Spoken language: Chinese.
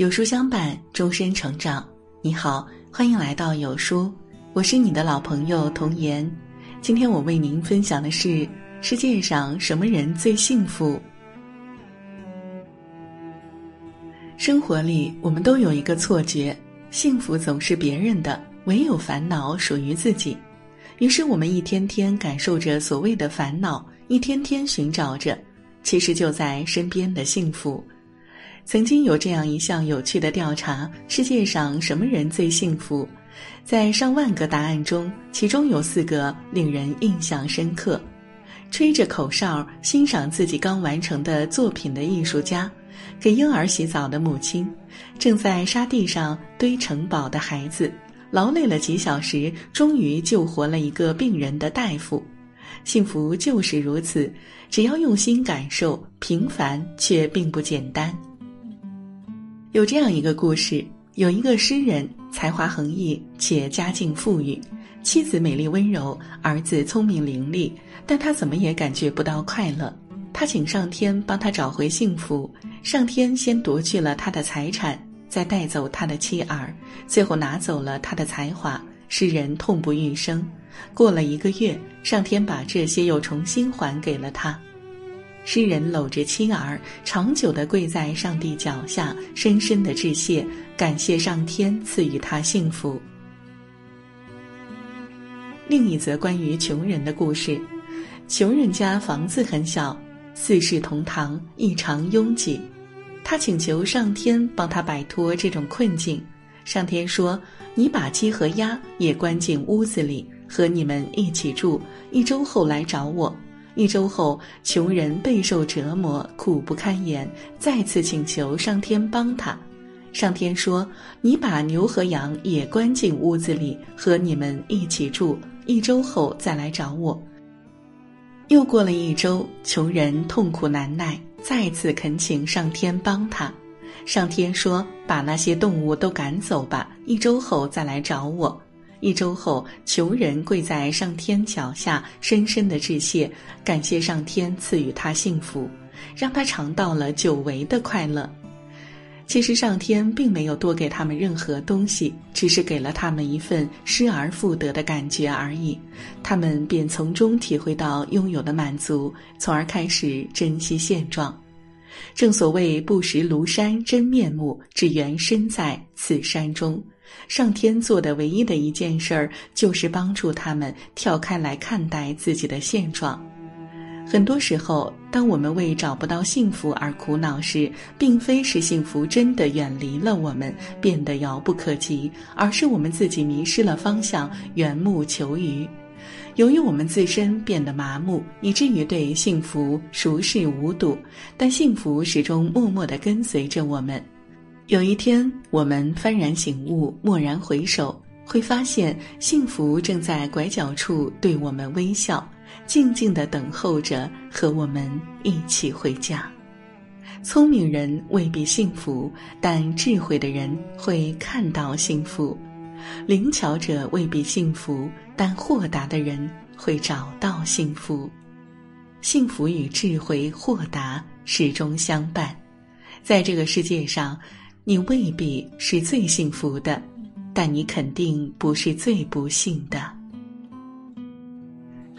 有书相伴，终身成长。你好，欢迎来到有书，我是你的老朋友童言。今天我为您分享的是：世界上什么人最幸福？生活里，我们都有一个错觉，幸福总是别人的，唯有烦恼属于自己。于是，我们一天天感受着所谓的烦恼，一天天寻找着，其实就在身边的幸福。曾经有这样一项有趣的调查：世界上什么人最幸福？在上万个答案中，其中有四个令人印象深刻：吹着口哨欣赏自己刚完成的作品的艺术家，给婴儿洗澡的母亲，正在沙地上堆城堡的孩子，劳累了几小时终于救活了一个病人的大夫。幸福就是如此，只要用心感受，平凡却并不简单。有这样一个故事：有一个诗人，才华横溢且家境富裕，妻子美丽温柔，儿子聪明伶俐，但他怎么也感觉不到快乐。他请上天帮他找回幸福，上天先夺去了他的财产，再带走他的妻儿，最后拿走了他的才华。诗人痛不欲生。过了一个月，上天把这些又重新还给了他。诗人搂着妻儿，长久地跪在上帝脚下，深深地致谢，感谢上天赐予他幸福。另一则关于穷人的故事：穷人家房子很小，四世同堂，异常拥挤。他请求上天帮他摆脱这种困境。上天说：“你把鸡和鸭也关进屋子里，和你们一起住，一周后来找我。”一周后，穷人备受折磨，苦不堪言，再次请求上天帮他。上天说：“你把牛和羊也关进屋子里，和你们一起住。一周后再来找我。”又过了一周，穷人痛苦难耐，再次恳请上天帮他。上天说：“把那些动物都赶走吧，一周后再来找我。”一周后，穷人跪在上天脚下，深深的致谢，感谢上天赐予他幸福，让他尝到了久违的快乐。其实，上天并没有多给他们任何东西，只是给了他们一份失而复得的感觉而已。他们便从中体会到拥有的满足，从而开始珍惜现状。正所谓不识庐山真面目，只缘身在此山中。上天做的唯一的一件事儿，就是帮助他们跳开来看待自己的现状。很多时候，当我们为找不到幸福而苦恼时，并非是幸福真的远离了我们，变得遥不可及，而是我们自己迷失了方向，缘木求鱼。由于我们自身变得麻木，以至于对幸福熟视无睹，但幸福始终默默地跟随着我们。有一天，我们幡然醒悟，蓦然回首，会发现幸福正在拐角处对我们微笑，静静地等候着和我们一起回家。聪明人未必幸福，但智慧的人会看到幸福；灵巧者未必幸福，但豁达的人会找到幸福。幸福与智慧、豁达始终相伴，在这个世界上。你未必是最幸福的，但你肯定不是最不幸的。